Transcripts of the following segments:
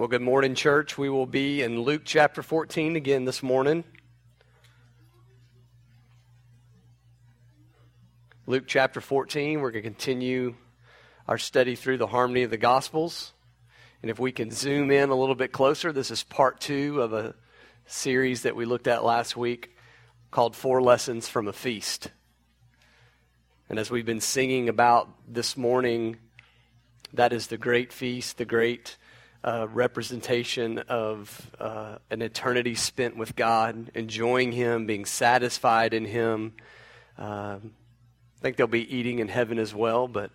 Well, good morning, church. We will be in Luke chapter 14 again this morning. Luke chapter 14, we're going to continue our study through the harmony of the Gospels. And if we can zoom in a little bit closer, this is part two of a series that we looked at last week called Four Lessons from a Feast. And as we've been singing about this morning, that is the great feast, the great uh, representation of uh, an eternity spent with God, enjoying Him, being satisfied in Him. Uh, I think they'll be eating in heaven as well, but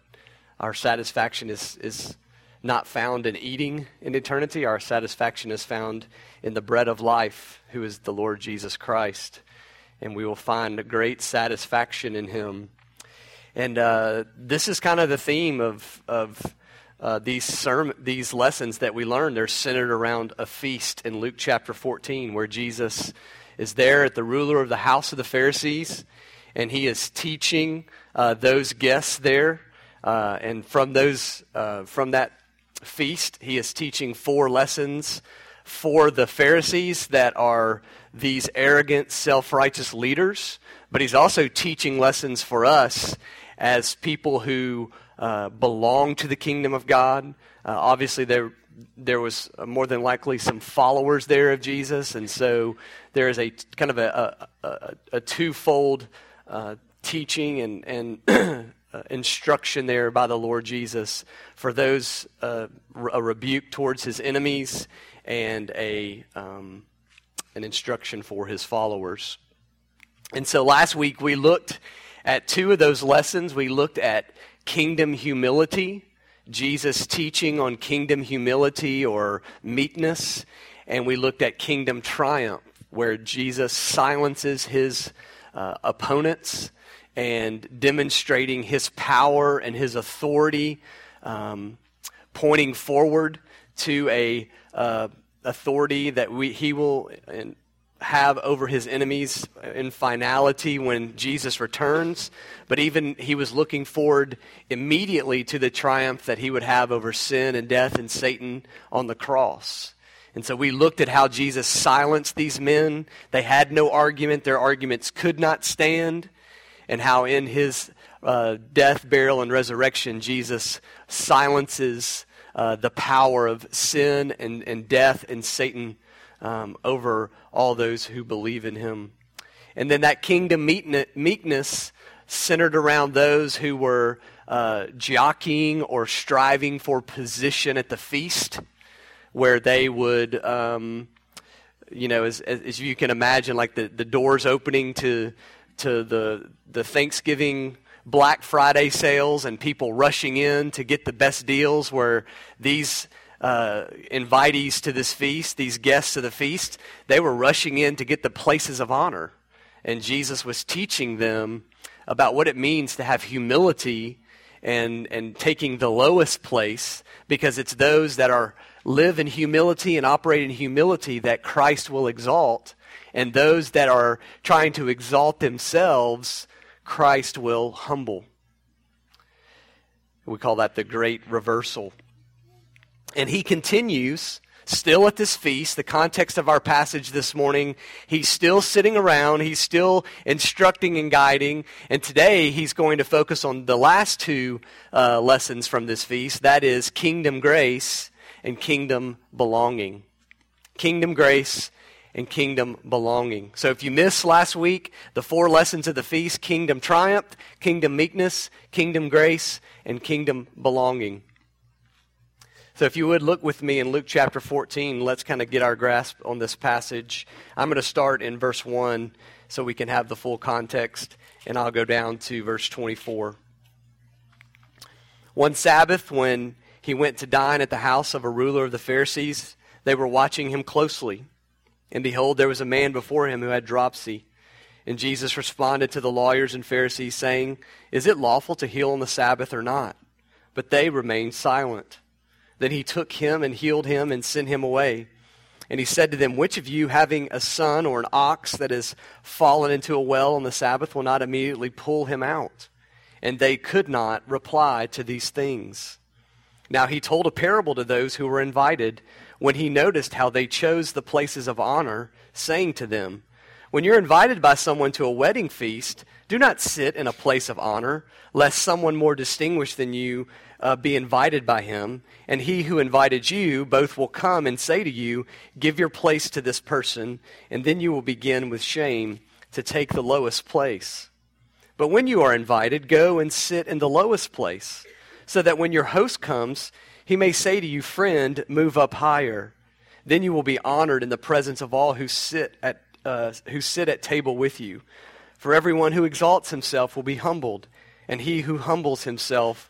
our satisfaction is, is not found in eating in eternity. Our satisfaction is found in the bread of life, who is the Lord Jesus Christ. And we will find a great satisfaction in Him. And uh, this is kind of the theme of, of uh, these, sermon, these lessons that we learn, they're centered around a feast in Luke chapter 14, where Jesus is there at the ruler of the house of the Pharisees, and he is teaching uh, those guests there. Uh, and from those, uh, from that feast, he is teaching four lessons for the Pharisees that are these arrogant, self-righteous leaders. But he's also teaching lessons for us as people who uh, belong to the kingdom of God. Uh, obviously, there there was more than likely some followers there of Jesus, and so there is a kind of a, a, a, a twofold uh, teaching and, and uh, instruction there by the Lord Jesus for those uh, a rebuke towards his enemies and a um, an instruction for his followers. And so last week we looked at two of those lessons. We looked at kingdom humility, Jesus' teaching on kingdom humility or meekness, and we looked at kingdom triumph, where Jesus silences his uh, opponents and demonstrating his power and his authority, um, pointing forward to a uh, authority that we, he will have over his enemies in finality when Jesus returns, but even he was looking forward immediately to the triumph that he would have over sin and death and Satan on the cross. And so we looked at how Jesus silenced these men. They had no argument, their arguments could not stand, and how in his uh, death, burial, and resurrection, Jesus silences uh, the power of sin and, and death and Satan um, over all those who believe in him. And then that kingdom meekness centered around those who were uh, jockeying or striving for position at the feast, where they would, um, you know, as, as you can imagine, like the, the doors opening to, to the, the Thanksgiving Black Friday sales and people rushing in to get the best deals, where these uh, invitees to this feast, these guests to the feast, they were rushing in to get the places of honor. And Jesus was teaching them about what it means to have humility and, and taking the lowest place because it's those that are live in humility and operate in humility that Christ will exalt. And those that are trying to exalt themselves, Christ will humble. We call that the great reversal. And he continues, still at this feast, the context of our passage this morning, he's still sitting around, he's still instructing and guiding. And today he's going to focus on the last two uh, lessons from this feast that is, kingdom grace and kingdom belonging. Kingdom grace and kingdom belonging. So if you missed last week, the four lessons of the feast kingdom triumph, kingdom meekness, kingdom grace, and kingdom belonging. So, if you would look with me in Luke chapter 14, let's kind of get our grasp on this passage. I'm going to start in verse 1 so we can have the full context, and I'll go down to verse 24. One Sabbath, when he went to dine at the house of a ruler of the Pharisees, they were watching him closely. And behold, there was a man before him who had dropsy. And Jesus responded to the lawyers and Pharisees, saying, Is it lawful to heal on the Sabbath or not? But they remained silent. Then he took him and healed him and sent him away. And he said to them, Which of you, having a son or an ox that has fallen into a well on the Sabbath, will not immediately pull him out? And they could not reply to these things. Now he told a parable to those who were invited. when he noticed how they chose the places of honor, saying to them, When you're invited by someone to a wedding feast, do not sit in a place of honor, lest someone more distinguished than you uh, be invited by him, and he who invited you both will come and say to you, Give your place to this person, and then you will begin with shame to take the lowest place. But when you are invited, go and sit in the lowest place, so that when your host comes, he may say to you, Friend, move up higher. Then you will be honored in the presence of all who sit at, uh, who sit at table with you. For everyone who exalts himself will be humbled, and he who humbles himself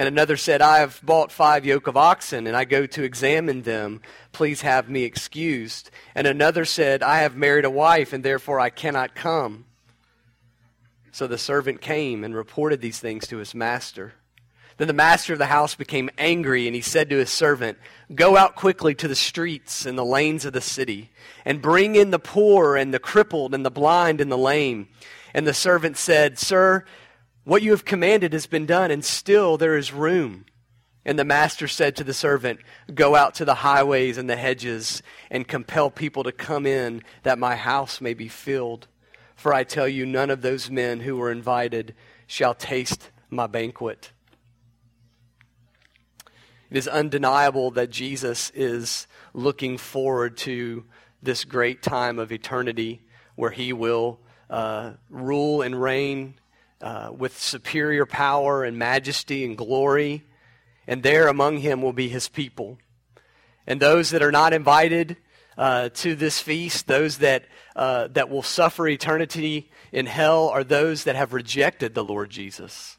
And another said, I have bought five yoke of oxen, and I go to examine them. Please have me excused. And another said, I have married a wife, and therefore I cannot come. So the servant came and reported these things to his master. Then the master of the house became angry, and he said to his servant, Go out quickly to the streets and the lanes of the city, and bring in the poor, and the crippled, and the blind, and the lame. And the servant said, Sir, what you have commanded has been done, and still there is room. And the master said to the servant, Go out to the highways and the hedges, and compel people to come in, that my house may be filled. For I tell you, none of those men who were invited shall taste my banquet. It is undeniable that Jesus is looking forward to this great time of eternity where he will uh, rule and reign uh, with superior power and majesty and glory, and there among him will be his people. And those that are not invited uh, to this feast, those that, uh, that will suffer eternity in hell, are those that have rejected the Lord Jesus.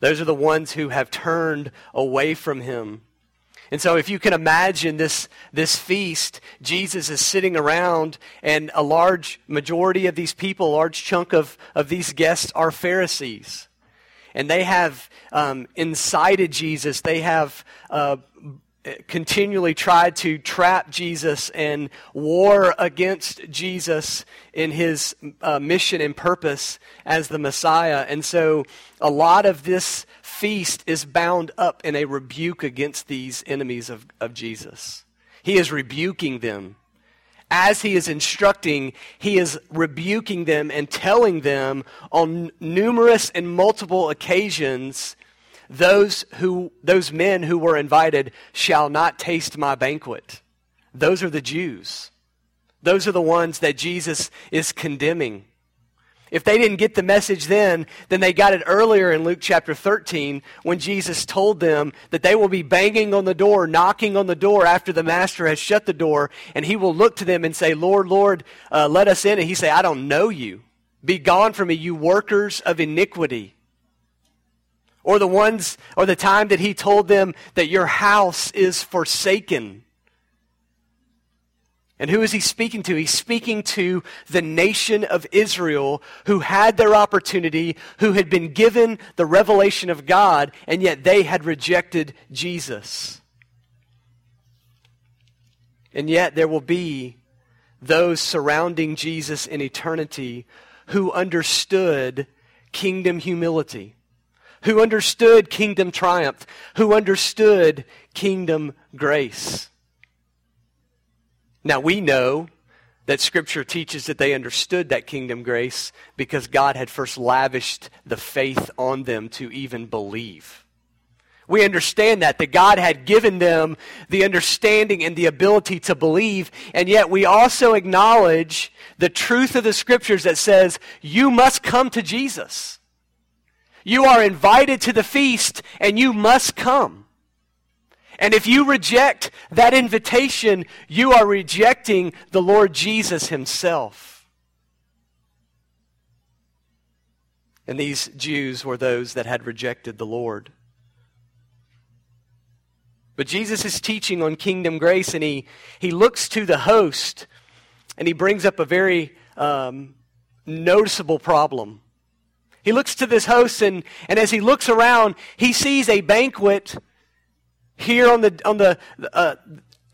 Those are the ones who have turned away from him and so, if you can imagine this, this feast, Jesus is sitting around, and a large majority of these people, a large chunk of, of these guests, are Pharisees. And they have um, incited Jesus. They have uh, continually tried to trap Jesus and war against Jesus in his uh, mission and purpose as the Messiah. And so, a lot of this feast is bound up in a rebuke against these enemies of, of Jesus. He is rebuking them. As he is instructing, he is rebuking them and telling them on numerous and multiple occasions those who those men who were invited shall not taste my banquet. Those are the Jews. Those are the ones that Jesus is condemning. If they didn't get the message then, then they got it earlier in Luke chapter 13 when Jesus told them that they will be banging on the door, knocking on the door after the master has shut the door, and he will look to them and say, Lord, Lord, uh, let us in. And he say, I don't know you. Be gone from me, you workers of iniquity. Or the ones, or the time that he told them that your house is forsaken. And who is he speaking to? He's speaking to the nation of Israel who had their opportunity, who had been given the revelation of God, and yet they had rejected Jesus. And yet there will be those surrounding Jesus in eternity who understood kingdom humility, who understood kingdom triumph, who understood kingdom grace. Now we know that Scripture teaches that they understood that kingdom grace because God had first lavished the faith on them to even believe. We understand that, that God had given them the understanding and the ability to believe, and yet we also acknowledge the truth of the scriptures that says, you must come to Jesus. You are invited to the feast, and you must come. And if you reject that invitation, you are rejecting the Lord Jesus himself. And these Jews were those that had rejected the Lord. But Jesus is teaching on kingdom grace, and he, he looks to the host, and he brings up a very um, noticeable problem. He looks to this host, and, and as he looks around, he sees a banquet here on the, on the uh,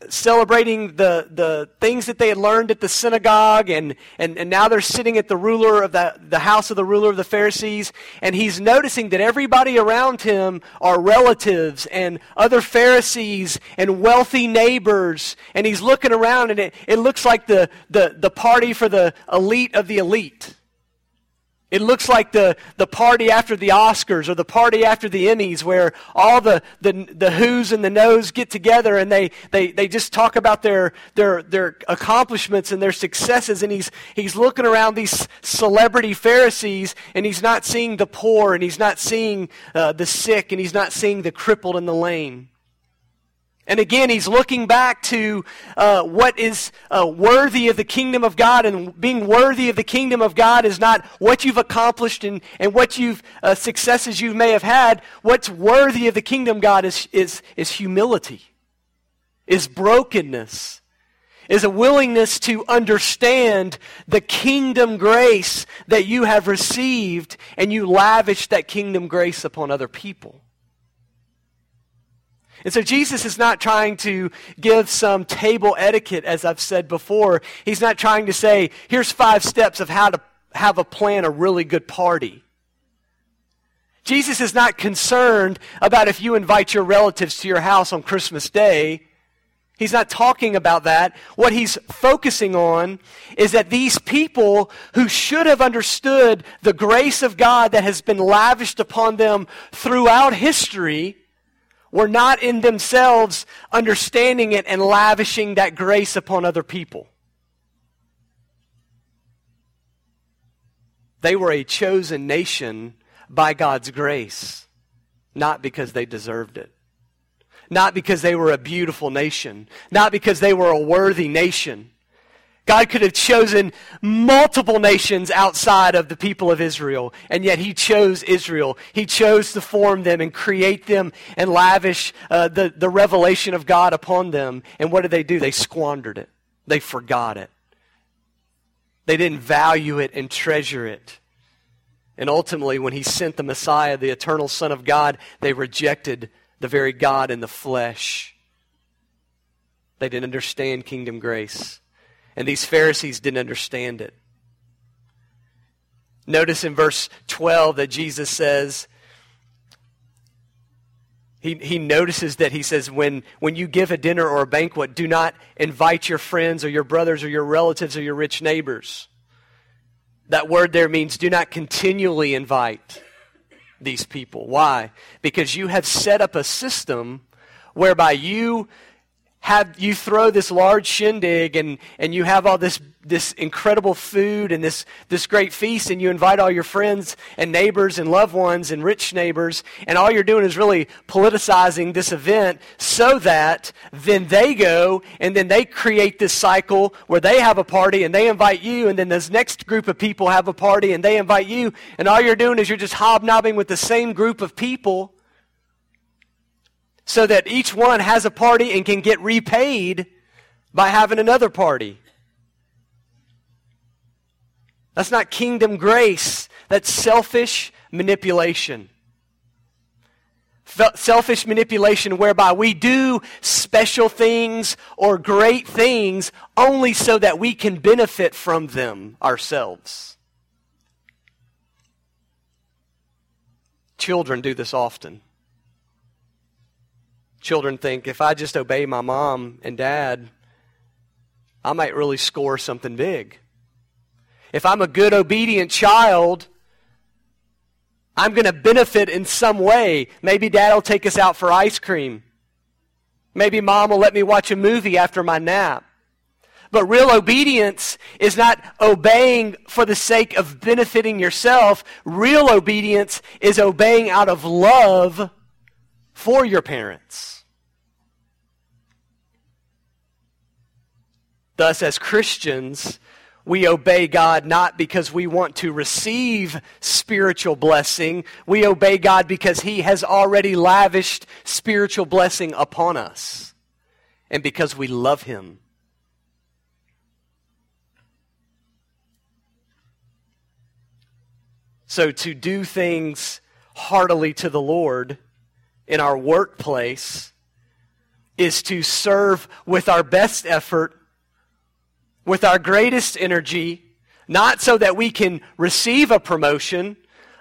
celebrating the, the things that they had learned at the synagogue, and, and, and now they're sitting at the ruler of the, the house of the ruler of the Pharisees, and he's noticing that everybody around him are relatives and other Pharisees and wealthy neighbors, and he's looking around, and it, it looks like the, the, the party for the elite of the elite. It looks like the, the party after the Oscars or the party after the Emmys where all the, the, the who's and the no's get together and they, they, they just talk about their, their, their accomplishments and their successes. And he's, he's looking around these celebrity Pharisees and he's not seeing the poor and he's not seeing uh, the sick and he's not seeing the crippled and the lame. And again, he's looking back to uh, what is uh, worthy of the kingdom of God. And being worthy of the kingdom of God is not what you've accomplished and, and what you've, uh, successes you may have had. What's worthy of the kingdom God is, is, is humility, is brokenness, is a willingness to understand the kingdom grace that you have received and you lavish that kingdom grace upon other people. And so Jesus is not trying to give some table etiquette, as I've said before. He's not trying to say, here's five steps of how to have a plan a really good party. Jesus is not concerned about if you invite your relatives to your house on Christmas Day. He's not talking about that. What he's focusing on is that these people who should have understood the grace of God that has been lavished upon them throughout history were not in themselves understanding it and lavishing that grace upon other people. They were a chosen nation by God's grace, not because they deserved it. Not because they were a beautiful nation, not because they were a worthy nation, God could have chosen multiple nations outside of the people of Israel, and yet He chose Israel. He chose to form them and create them and lavish uh, the, the revelation of God upon them. And what did they do? They squandered it, they forgot it. They didn't value it and treasure it. And ultimately, when He sent the Messiah, the eternal Son of God, they rejected the very God in the flesh. They didn't understand kingdom grace. And these Pharisees didn't understand it. Notice in verse 12 that Jesus says, he, he notices that he says, when, when you give a dinner or a banquet, do not invite your friends or your brothers or your relatives or your rich neighbors. That word there means do not continually invite these people. Why? Because you have set up a system whereby you have you throw this large shindig and, and you have all this, this incredible food and this, this great feast and you invite all your friends and neighbors and loved ones and rich neighbors and all you're doing is really politicizing this event so that then they go and then they create this cycle where they have a party and they invite you and then this next group of people have a party and they invite you and all you're doing is you're just hobnobbing with the same group of people so that each one has a party and can get repaid by having another party. That's not kingdom grace. That's selfish manipulation. Selfish manipulation whereby we do special things or great things only so that we can benefit from them ourselves. Children do this often. Children think if I just obey my mom and dad, I might really score something big. If I'm a good, obedient child, I'm going to benefit in some way. Maybe dad will take us out for ice cream. Maybe mom will let me watch a movie after my nap. But real obedience is not obeying for the sake of benefiting yourself. Real obedience is obeying out of love for your parents. Thus, as Christians, we obey God not because we want to receive spiritual blessing. We obey God because He has already lavished spiritual blessing upon us. And because we love Him. So to do things heartily to the Lord in our workplace is to serve with our best effort, with our greatest energy, not so that we can receive a promotion,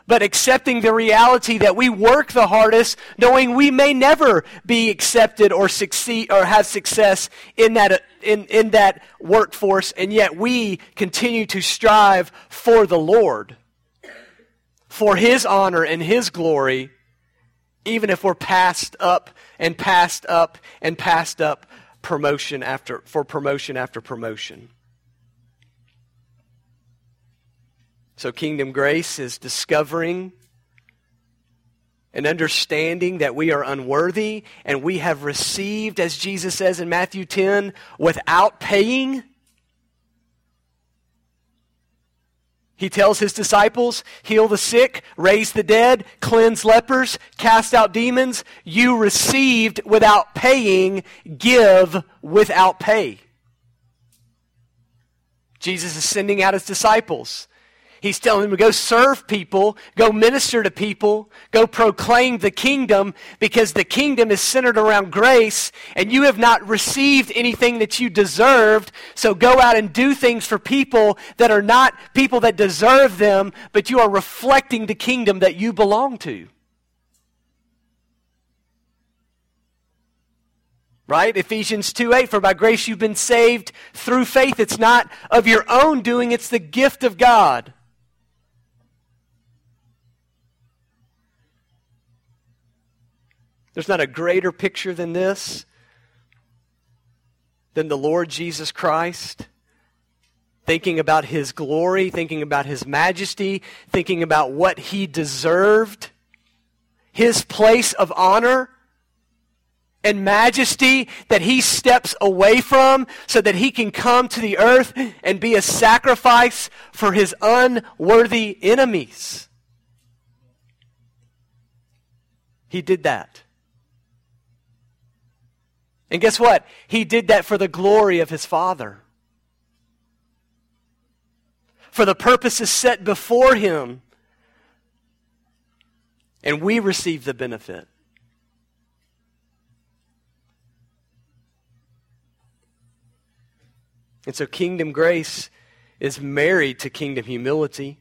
but accepting the reality that we work the hardest, knowing we may never be accepted or succeed or have success in that, in, in that workforce, and yet we continue to strive for the Lord for His honor and His glory, even if we're passed up and passed up and passed up promotion after, for promotion after promotion. So, kingdom grace is discovering and understanding that we are unworthy and we have received, as Jesus says in Matthew 10, without paying He tells his disciples, heal the sick, raise the dead, cleanse lepers, cast out demons. You received without paying, give without pay. Jesus is sending out his disciples. He's telling them to go serve people, go minister to people, go proclaim the kingdom because the kingdom is centered around grace and you have not received anything that you deserved. So go out and do things for people that are not people that deserve them, but you are reflecting the kingdom that you belong to. Right? Ephesians 2 8, for by grace you've been saved through faith. It's not of your own doing, it's the gift of God. There's not a greater picture than this, than the Lord Jesus Christ. Thinking about his glory, thinking about his majesty, thinking about what he deserved, his place of honor and majesty that he steps away from so that he can come to the earth and be a sacrifice for his unworthy enemies. He did that. And guess what? He did that for the glory of his Father. For the purposes set before him. And we receive the benefit. And so, kingdom grace is married to kingdom humility.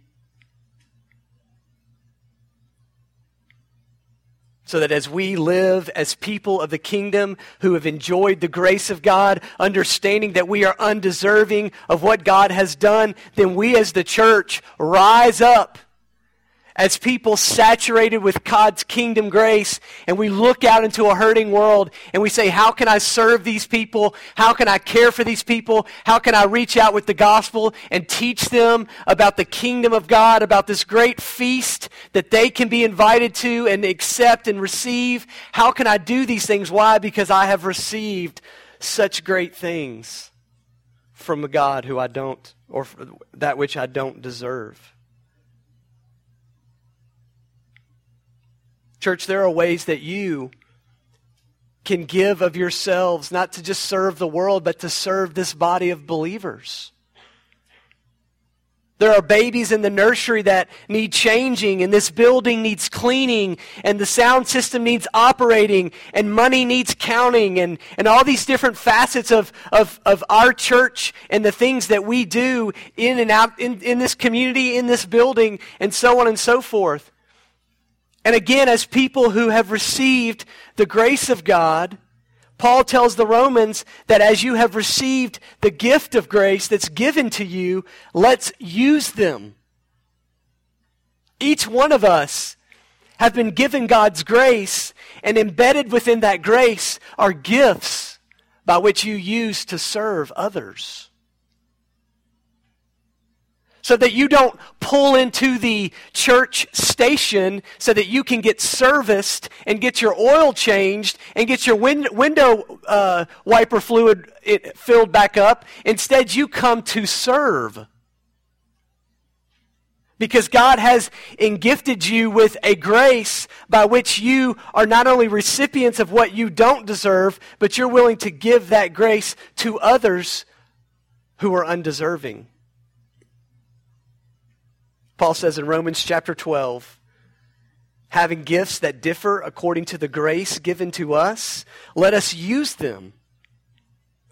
So that as we live as people of the kingdom who have enjoyed the grace of God, understanding that we are undeserving of what God has done, then we as the church rise up as people saturated with God's kingdom grace, and we look out into a hurting world and we say, How can I serve these people? How can I care for these people? How can I reach out with the gospel and teach them about the kingdom of God, about this great feast that they can be invited to and accept and receive? How can I do these things? Why? Because I have received such great things from a God who I don't, or that which I don't deserve. Church, there are ways that you can give of yourselves, not to just serve the world, but to serve this body of believers. There are babies in the nursery that need changing, and this building needs cleaning, and the sound system needs operating, and money needs counting, and, and all these different facets of, of, of our church and the things that we do in and out in, in this community, in this building, and so on and so forth. And again, as people who have received the grace of God, Paul tells the Romans that as you have received the gift of grace that's given to you, let's use them. Each one of us have been given God's grace, and embedded within that grace are gifts by which you use to serve others so that you don't pull into the church station so that you can get serviced and get your oil changed and get your win- window uh, wiper fluid it, filled back up. Instead, you come to serve. Because God has gifted you with a grace by which you are not only recipients of what you don't deserve, but you're willing to give that grace to others who are undeserving. Paul says in Romans chapter 12, having gifts that differ according to the grace given to us, let us use them.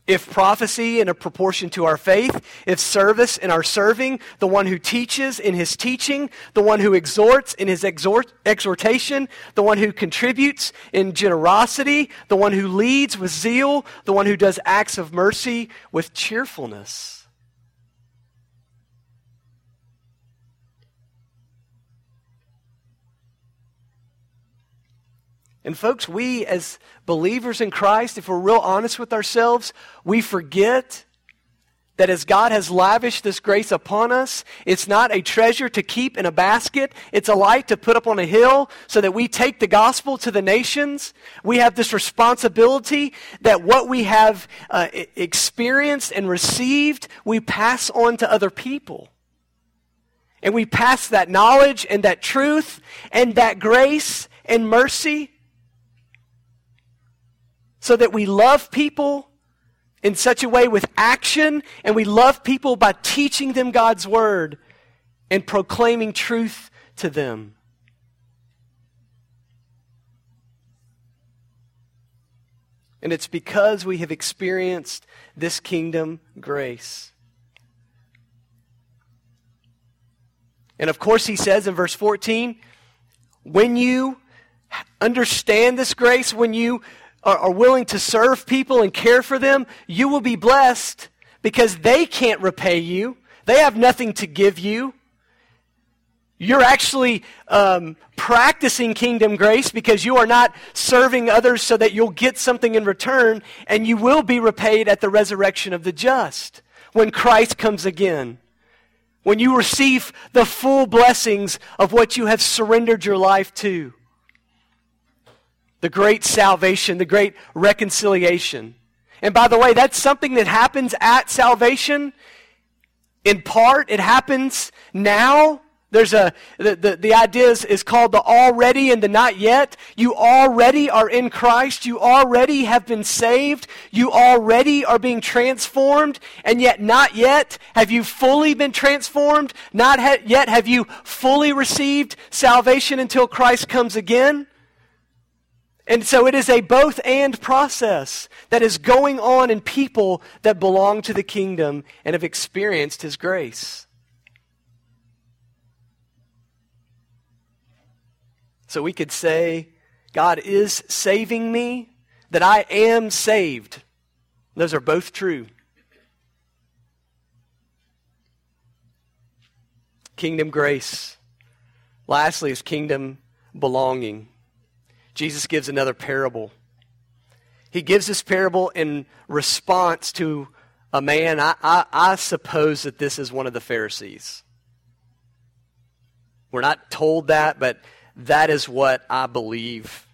If prophecy in a proportion to our faith, if service in our serving, the one who teaches in his teaching, the one who exhorts in his exhort, exhortation, the one who contributes in generosity, the one who leads with zeal, the one who does acts of mercy with cheerfulness. And, folks, we as believers in Christ, if we're real honest with ourselves, we forget that as God has lavished this grace upon us, it's not a treasure to keep in a basket. It's a light to put up on a hill so that we take the gospel to the nations. We have this responsibility that what we have uh, experienced and received, we pass on to other people. And we pass that knowledge and that truth and that grace and mercy so that we love people in such a way with action, and we love people by teaching them God's word and proclaiming truth to them. And it's because we have experienced this kingdom grace. And of course, he says in verse 14, when you understand this grace, when you are, are willing to serve people and care for them, you will be blessed because they can't repay you. They have nothing to give you. You're actually um, practicing kingdom grace because you are not serving others so that you'll get something in return, and you will be repaid at the resurrection of the just when Christ comes again. When you receive the full blessings of what you have surrendered your life to the great salvation, the great reconciliation. And by the way, that's something that happens at salvation. In part, it happens now. There's a, the, the, the idea is, is called the already and the not yet. You already are in Christ. You already have been saved. You already are being transformed. And yet, not yet have you fully been transformed. Not ha- yet have you fully received salvation until Christ comes again. And so it is a both and process that is going on in people that belong to the kingdom and have experienced His grace. So we could say, God is saving me, that I am saved. Those are both true. Kingdom grace. Lastly, is kingdom belonging. Jesus gives another parable. He gives this parable in response to a man. I, I, I, suppose that this is one of the Pharisees. We're not told that, but that is what I believe.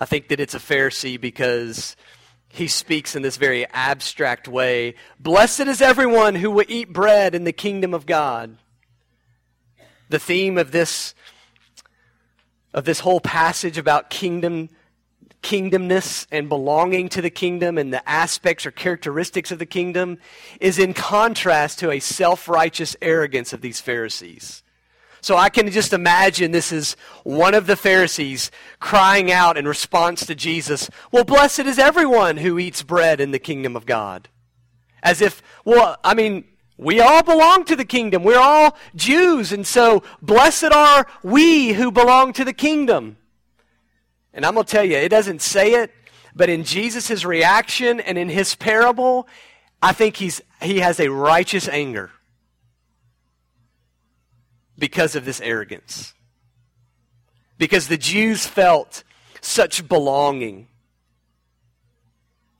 I think that it's a Pharisee because he speaks in this very abstract way. Blessed is everyone who will eat bread in the kingdom of God. The theme of this of this whole passage about kingdom kingdomness and belonging to the kingdom and the aspects or characteristics of the kingdom is in contrast to a self-righteous arrogance of these Pharisees. So I can just imagine this is one of the Pharisees crying out in response to Jesus, Well, blessed is everyone who eats bread in the kingdom of God. As if, well, I mean, we all belong to the kingdom. We're all Jews. And so, blessed are we who belong to the kingdom. And I'm going to tell you, it doesn't say it, but in Jesus' reaction and in his parable, I think he's, he has a righteous anger because of this arrogance. because the Jews felt such belonging.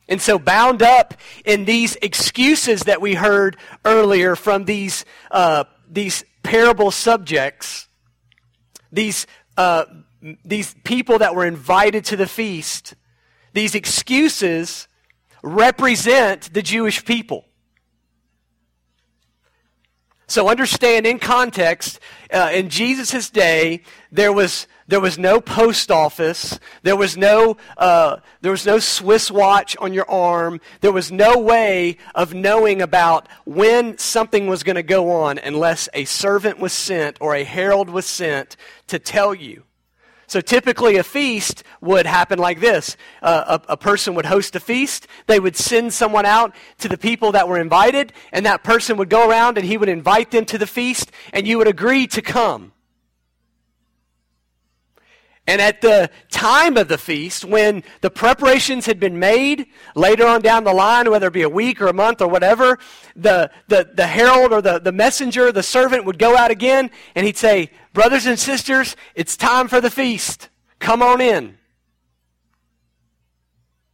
And so, bound up in these excuses that we heard earlier from these, uh, these parable subjects, these, uh, these people that were invited to the feast, these excuses represent the Jewish people. So understand in context, uh, in Jesus' day, there was, there was no post office. There was no, uh, there was no Swiss watch on your arm. There was no way of knowing about when something was going to go on unless a servant was sent or a herald was sent to tell you. So typically, a feast would happen like this uh, a, a, person would host a feast, they would send someone out to the people that were invited, and that person would go around and he would invite them to the feast, and you would agree to come. And at the time of the feast, when the preparations had been made, later on down the line, whether it be a week or a month or whatever, the, the, the herald or the, the messenger, the servant would go out again and he'd say, Brothers and sisters, it's time for the feast. Come on in.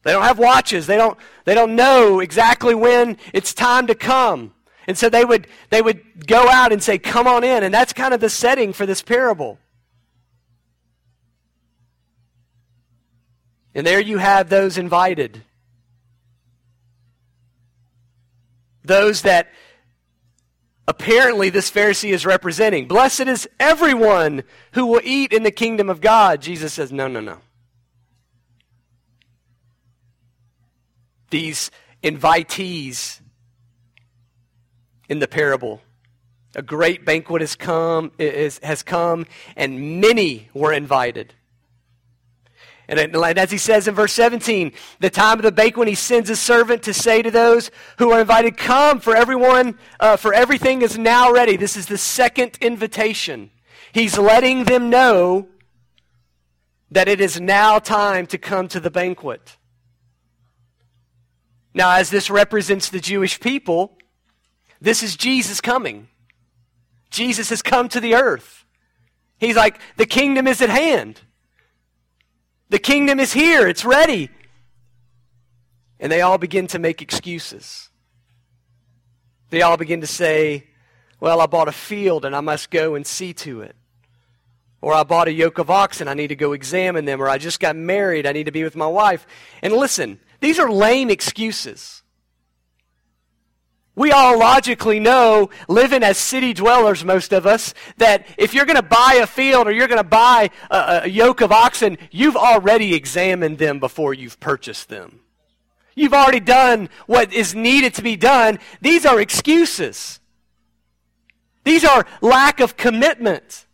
They don't have watches. They don't, they don't know exactly when it's time to come. And so they would, they would go out and say, Come on in. And that's kind of the setting for this parable. And there you have those invited. Those that apparently this Pharisee is representing. Blessed is everyone who will eat in the kingdom of God. Jesus says, no, no, no. These invitees in the parable. A great banquet has come, is, has come, and many were invited. And, as he says in verse 17, the time of the banquet, he sends his servant to say to those who are invited, Come, for everyone, uh, for everything is now ready. This is the second invitation. He's letting them know that it is now time to come to the banquet. Now, as this represents the Jewish people, this is Jesus coming. Jesus has come to the earth. He's like, the kingdom is at hand. The kingdom is here, it's ready. And they all begin to make excuses. They all begin to say, Well, I bought a field and I must go and see to it. Or I bought a yoke of oxen, I need to go examine them. Or I just got married, I need to be with my wife. And listen, these are lame excuses. We all logically know, living as city dwellers, most of us, that if you're going to buy a field or you're going to buy a, a, yoke of oxen, you've already examined them before you've purchased them. You've already done what is needed to be done. These are excuses. These are lack of commitment.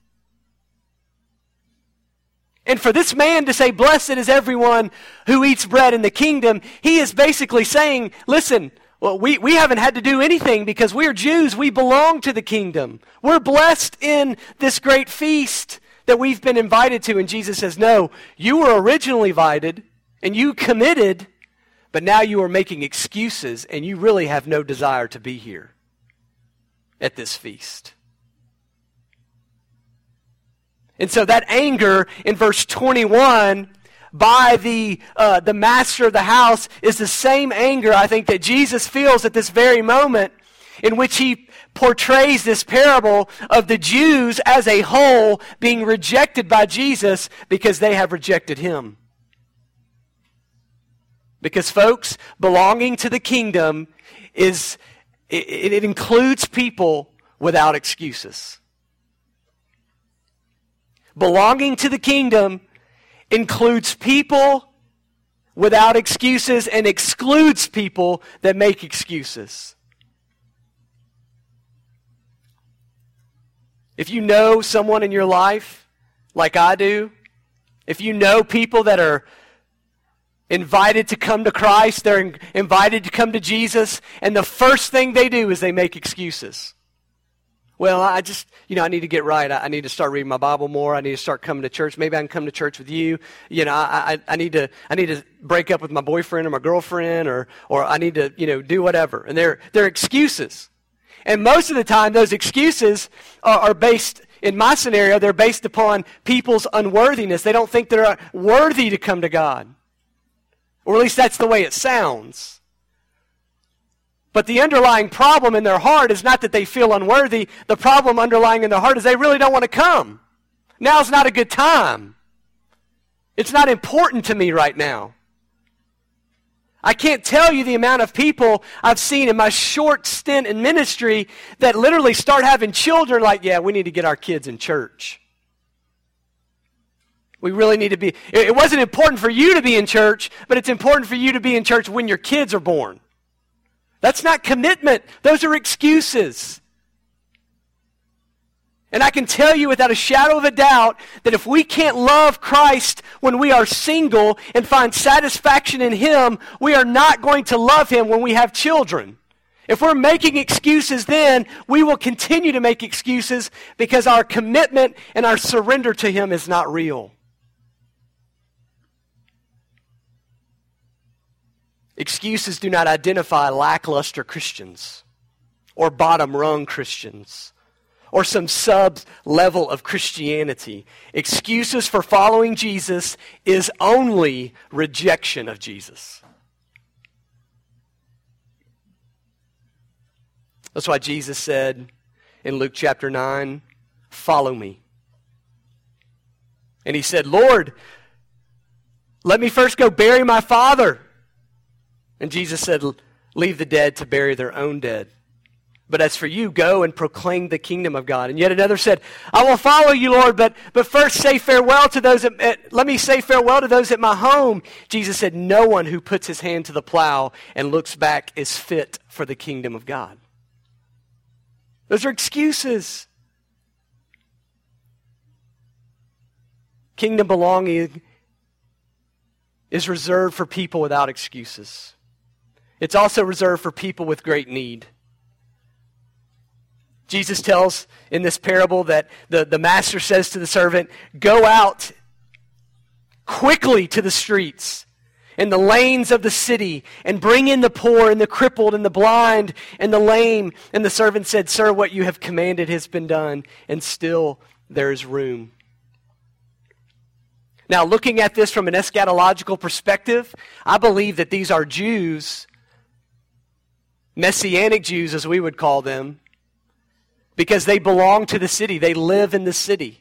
And for this man to say, Blessed is everyone who eats bread in the kingdom, he is basically saying, Listen, well, we, we haven't had to do anything because we're Jews. We belong to the kingdom. We're blessed in this great feast that we've been invited to. And Jesus says, No, you were originally invited and you committed, but now you are making excuses and you really have no desire to be here at this feast. And so that anger in verse 21 by the, uh, the master of the house is the same anger, I think, that Jesus feels at this very moment in which he portrays this parable of the Jews as a whole being rejected by Jesus because they have rejected him. Because, folks, belonging to the kingdom is, it, it includes people without excuses. Belonging to the kingdom includes people without excuses and excludes people that make excuses. If you know someone in your life, like I do, if you know people that are invited to come to Christ, they're invited to come to Jesus, and the first thing they do is they make excuses. Well, I just, you know, I need to get right. I, need to start reading my Bible more. I need to start coming to church. Maybe I can come to church with you. You know, I, I, I need to, I need to break up with my boyfriend or my girlfriend or, or I need to, you know, do whatever. And they're, they're excuses. And most of the time, those excuses are, are based in my scenario, they're based upon people's unworthiness. They don't think they're worthy to come to God. Or at least that's the way it sounds. But the underlying problem in their heart is not that they feel unworthy. The problem underlying in their heart is they really don't want to come. Now's not a good time. It's not important to me right now. I can't tell you the amount of people I've seen in my short stint in ministry that literally start having children like, yeah, we need to get our kids in church. We really need to be. It wasn't important for you to be in church, but it's important for you to be in church when your kids are born. That's not commitment, those are excuses. And I can tell you without a shadow of a doubt that if we can't love Christ when we are single and find satisfaction in Him, we are not going to love Him when we have children. If we're making excuses then, we will continue to make excuses because our commitment and our surrender to Him is not real. Excuses do not identify lackluster Christians or bottom rung Christians or some sub level of Christianity. Excuses for following Jesus is only rejection of Jesus. That's why Jesus said in Luke chapter 9, Follow me. And he said, Lord, let me first go bury my father. And Jesus said, Leave the dead to bury their own dead. But as for you, go and proclaim the kingdom of God. And yet another said, I will follow you, Lord, but, but first say farewell to those, at, at, let me say farewell to those at my home. Jesus said, No one who puts his hand to the plow and looks back is fit for the kingdom of God. Those are excuses. Kingdom belonging is reserved for people without excuses. It's also reserved for people with great need. Jesus tells in this parable that the, the master says to the servant, Go out quickly to the streets and the lanes of the city and bring in the poor and the crippled and the blind and the lame. And the servant said, Sir, what you have commanded has been done, and still there is room. Now, looking at this from an eschatological perspective, I believe that these are Jews, Messianic Jews as we would call them, because they belong to the city. They live in the city.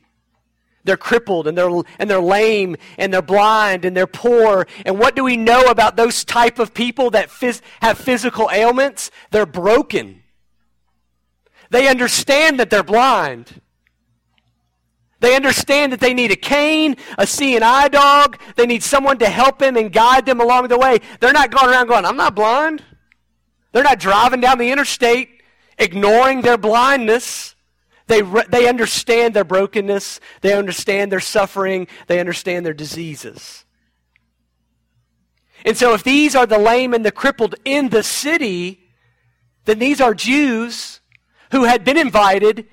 They're crippled and they're, and they're lame and they're blind and they're poor. And what do we know about those type of people that phys- have physical ailments? They're broken. They understand that they're blind. They understand that they need a cane, a seeing eye dog. They need someone to help them and guide them along the way. They're not going around going, I'm not blind. They're not driving down the interstate ignoring their blindness. They, they understand their brokenness. They understand their suffering. They understand their diseases. And so, if these are the lame and the crippled in the city, then these are Jews who had been invited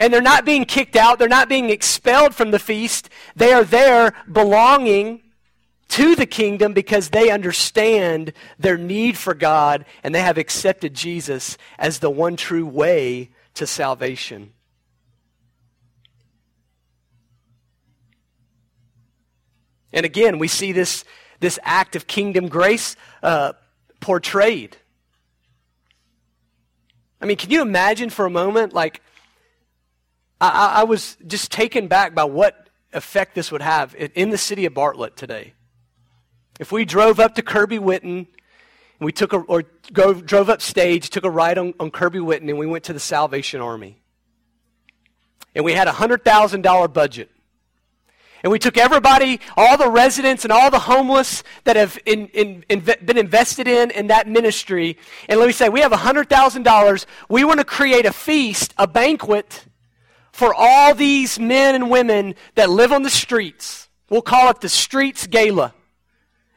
and they're not being kicked out. They're not being expelled from the feast. They are there belonging to the kingdom because they understand their need for God and they have accepted Jesus as the one true way to salvation. And again, we see this, this act of kingdom grace uh, portrayed. I mean, can you imagine for a moment, like, I, I was just taken back by what effect this would have in the city of Bartlett today. If we drove up to Kirby Whitten, and we took a, or go, drove up stage, took a ride on, on Kirby Whitten, and we went to the Salvation Army. And we had a $100,000 budget. And we took everybody, all the residents and all the homeless that have in, in, in, been invested in in that ministry. And let me say, we have $100,000. We want to create a feast, a banquet for all these men and women that live on the streets. We'll call it the Streets Gala.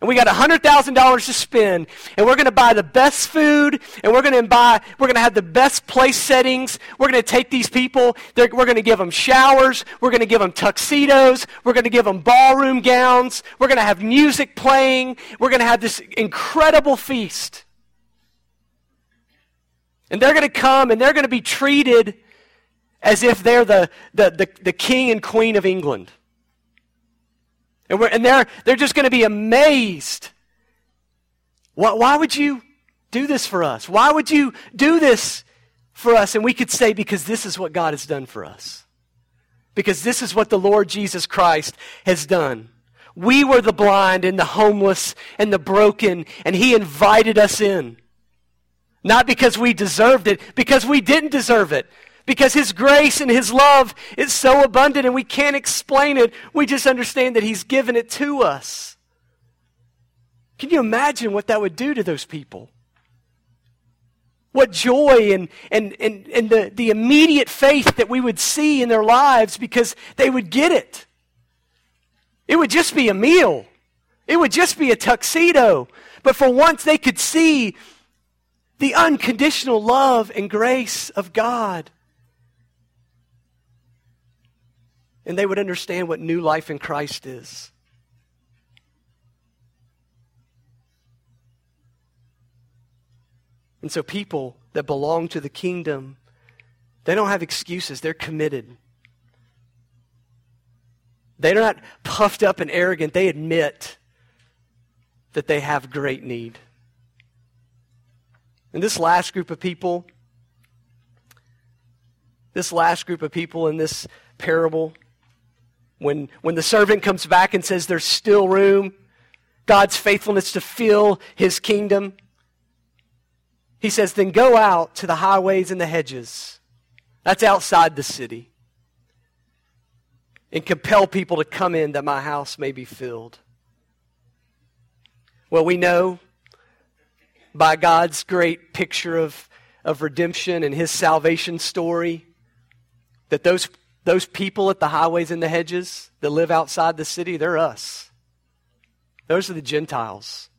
And we got $100,000 to spend, and we're going to buy the best food, and we're going to buy, we're going to have the best place settings. We're going to take these people, we're going to give them showers, we're going to give them tuxedos, we're going to give them ballroom gowns, we're going to have music playing, we're going to have this incredible feast. And they're going to come and they're going to be treated as if they're the, the, the, the king and queen of England. And, and they're, they're just going to be amazed. Why, why would you do this for us? Why would you do this for us? And we could say, because this is what God has done for us. Because this is what the Lord Jesus Christ has done. We were the blind and the homeless and the broken, and He invited us in. Not because we deserved it, because we didn't deserve it. Because His grace and His love is so abundant and we can't explain it. We just understand that He's given it to us. Can you imagine what that would do to those people? What joy and, and, and, and the, the immediate faith that we would see in their lives because they would get it. It would just be a meal, it would just be a tuxedo. But for once, they could see the unconditional love and grace of God. And they would understand what new life in Christ is. And so, people that belong to the kingdom, they don't have excuses. They're committed. They're not puffed up and arrogant. They admit that they have great need. And this last group of people, this last group of people in this parable, when, when the servant comes back and says there's still room, God's faithfulness to fill his kingdom, he says, then go out to the highways and the hedges. That's outside the city. And compel people to come in that my house may be filled. Well, we know by God's great picture of, of redemption and his salvation story that those, those people at the highways and the hedges that live outside the city, they're us. Those are the Gentiles.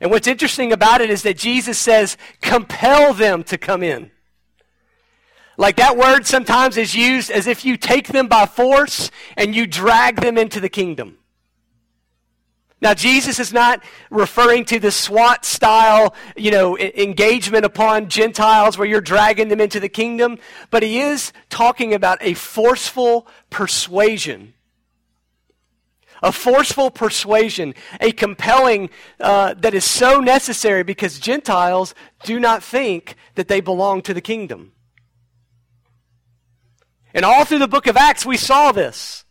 And what's interesting about it is that Jesus says, compel them to come in. Like that word sometimes is used as if you take them by force and you drag them into the kingdom. Now, Jesus is not referring to the SWAT style, you know, engagement upon Gentiles where you're dragging them into the kingdom, but he is talking about a forceful persuasion. A forceful persuasion, a compelling uh, that is so necessary because Gentiles do not think that they belong to the kingdom. And all through the book of Acts, we saw this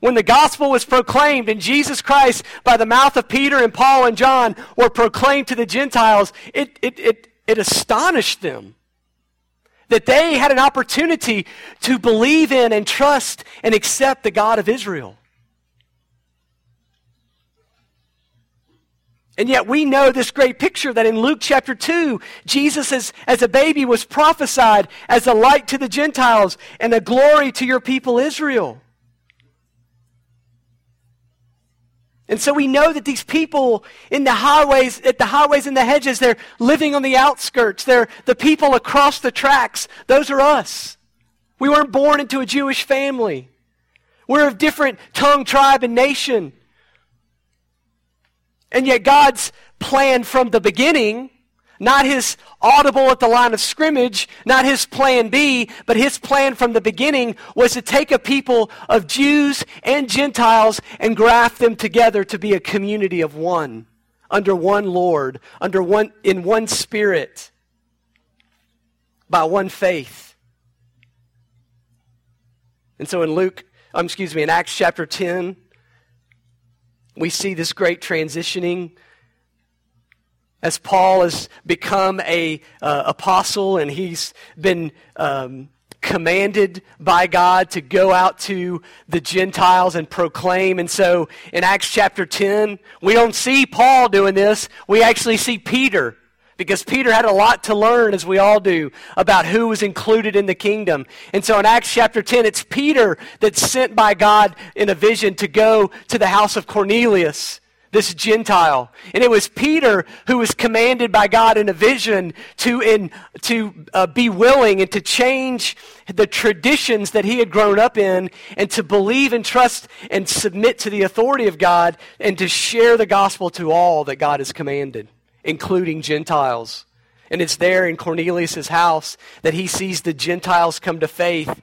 when the gospel was proclaimed and Jesus Christ, by the mouth of Peter and Paul and John, were proclaimed to the Gentiles, it, it, it, it astonished them that they had an opportunity to believe in and trust and accept the God of Israel. And yet we know this great picture that in Luke chapter 2, Jesus as, as a baby was prophesied as a light to the Gentiles and a glory to your people Israel. And so we know that these people in the highways, at the highways and the hedges, they're living on the outskirts. They're the people across the tracks. Those are us. We weren't born into a Jewish family. We're of different tongue, tribe, and nation. And yet God's plan from the beginning not his audible at the line of scrimmage, not his plan B, but his plan from the beginning was to take a people of Jews and Gentiles and graft them together to be a community of one, under one Lord, under one, in one spirit, by one faith. And so in Luke, um, excuse me, in Acts chapter 10, we see this great transitioning as Paul has become a uh, apostle and he's been um, commanded by God to go out to the Gentiles and proclaim. And so in Acts chapter 10, we don't see Paul doing this. We actually see Peter because Peter had a lot to learn, as we all do, about who was included in the kingdom. And so in Acts chapter 10, it's Peter that's sent by God in a vision to go to the house of Cornelius this Gentile. And it was Peter who was commanded by God in a vision to, in, to uh, be willing and to change the traditions that he had grown up in and to believe and trust and submit to the authority of God and to share the gospel to all that God has commanded, including Gentiles. And it's there in Cornelius' house that he sees the Gentiles come to faith.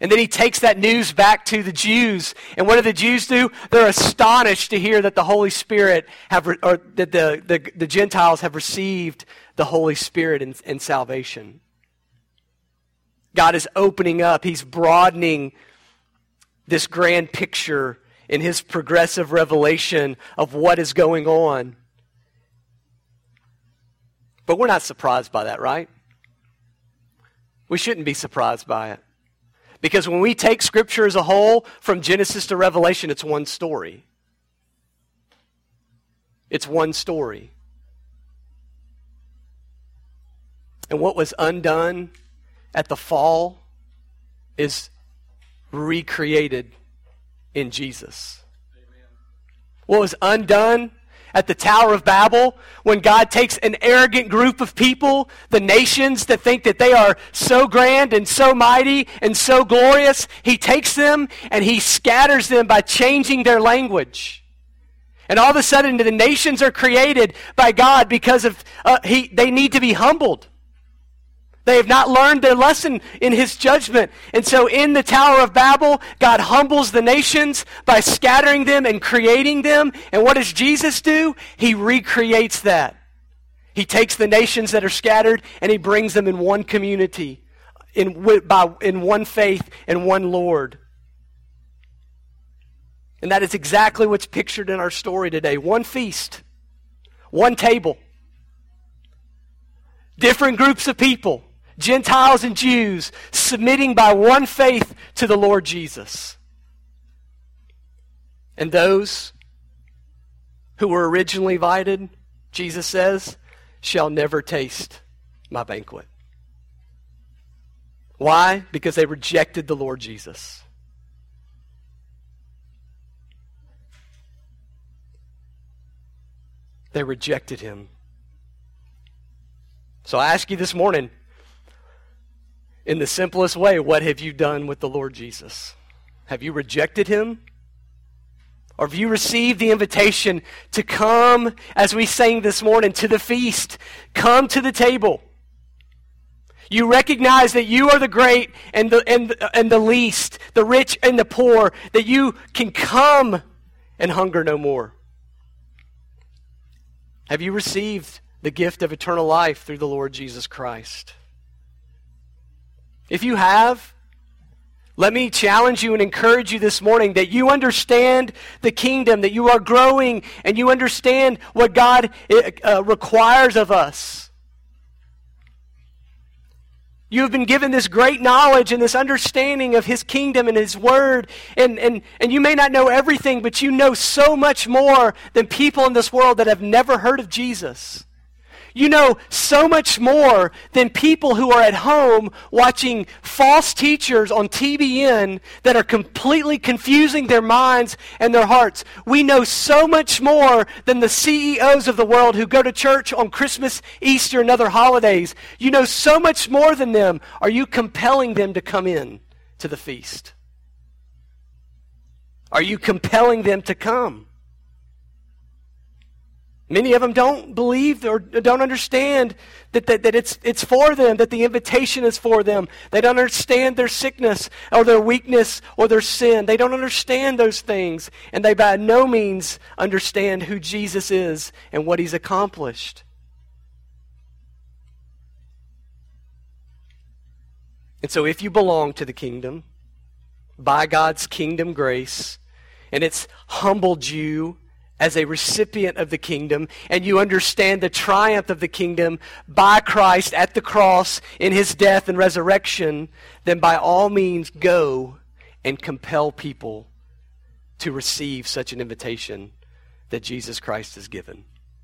And then he takes that news back to the Jews. And what do the Jews do? They're astonished to hear that the Holy Spirit have, re- or that the, the, the Gentiles have received the Holy Spirit in, in salvation. God is opening up, He's broadening this grand picture in His progressive revelation of what is going on. But we're not surprised by that, right? We shouldn't be surprised by it. Because when we take Scripture as a whole, from Genesis to Revelation, it's one story. It's one story. And what was undone at the fall is recreated in Jesus. Amen. What was undone at the Tower of Babel when God takes an arrogant group of people, the nations that think that they are so grand and so mighty and so glorious, He takes them and He scatters them by changing their language. And all of a sudden, the nations are created by God because of uh, he, they need to be humbled. They have not learned their lesson in his judgment. And so in the Tower of Babel, God humbles the nations by scattering them and creating them. And what does Jesus do? He recreates that. He takes the nations that are scattered and he brings them in one community, in, by, in one faith and one Lord. And that is exactly what's pictured in our story today. One feast, one table, different groups of people Gentiles and Jews, submitting by one faith to the Lord Jesus. And those who were originally invited, Jesus says, shall never taste my banquet. Why? Because they rejected the Lord Jesus. They rejected him. So I ask you this morning in the simplest way, what have you done with the Lord Jesus? Have you rejected him? Or have you received the invitation to come, as we sang this morning, to the feast? Come to the table. You recognize that you are the great and the, and, and the least, the rich and the poor, that you can come and hunger no more. Have you received the gift of eternal life through the Lord Jesus Christ? If you have, let me challenge you and encourage you this morning that you understand the kingdom, that you are growing, and you understand what God uh, requires of us. You have been given this great knowledge and this understanding of His kingdom and His word. And, and, and you may not know everything, but you know so much more than people in this world that have never heard of Jesus. You know so much more than people who are at home watching false teachers on TBN that are completely confusing their minds and their hearts. We know so much more than the CEOs of the world who go to church on Christmas, Easter, and other holidays. You know so much more than them. Are you compelling them to come in to the feast? Are you compelling them to come? Many of them don't believe or don't understand that, that, that it's, it's for them, that the invitation is for them. They don't understand their sickness or their weakness or their sin. They don't understand those things. And they by no means understand who Jesus is and what he's accomplished. And so, if you belong to the kingdom, by God's kingdom grace, and it's humbled you as a recipient of the kingdom and you understand the triumph of the kingdom by Christ at the cross in his death and resurrection, then by all means go and compel people to receive such an invitation that Jesus Christ has given.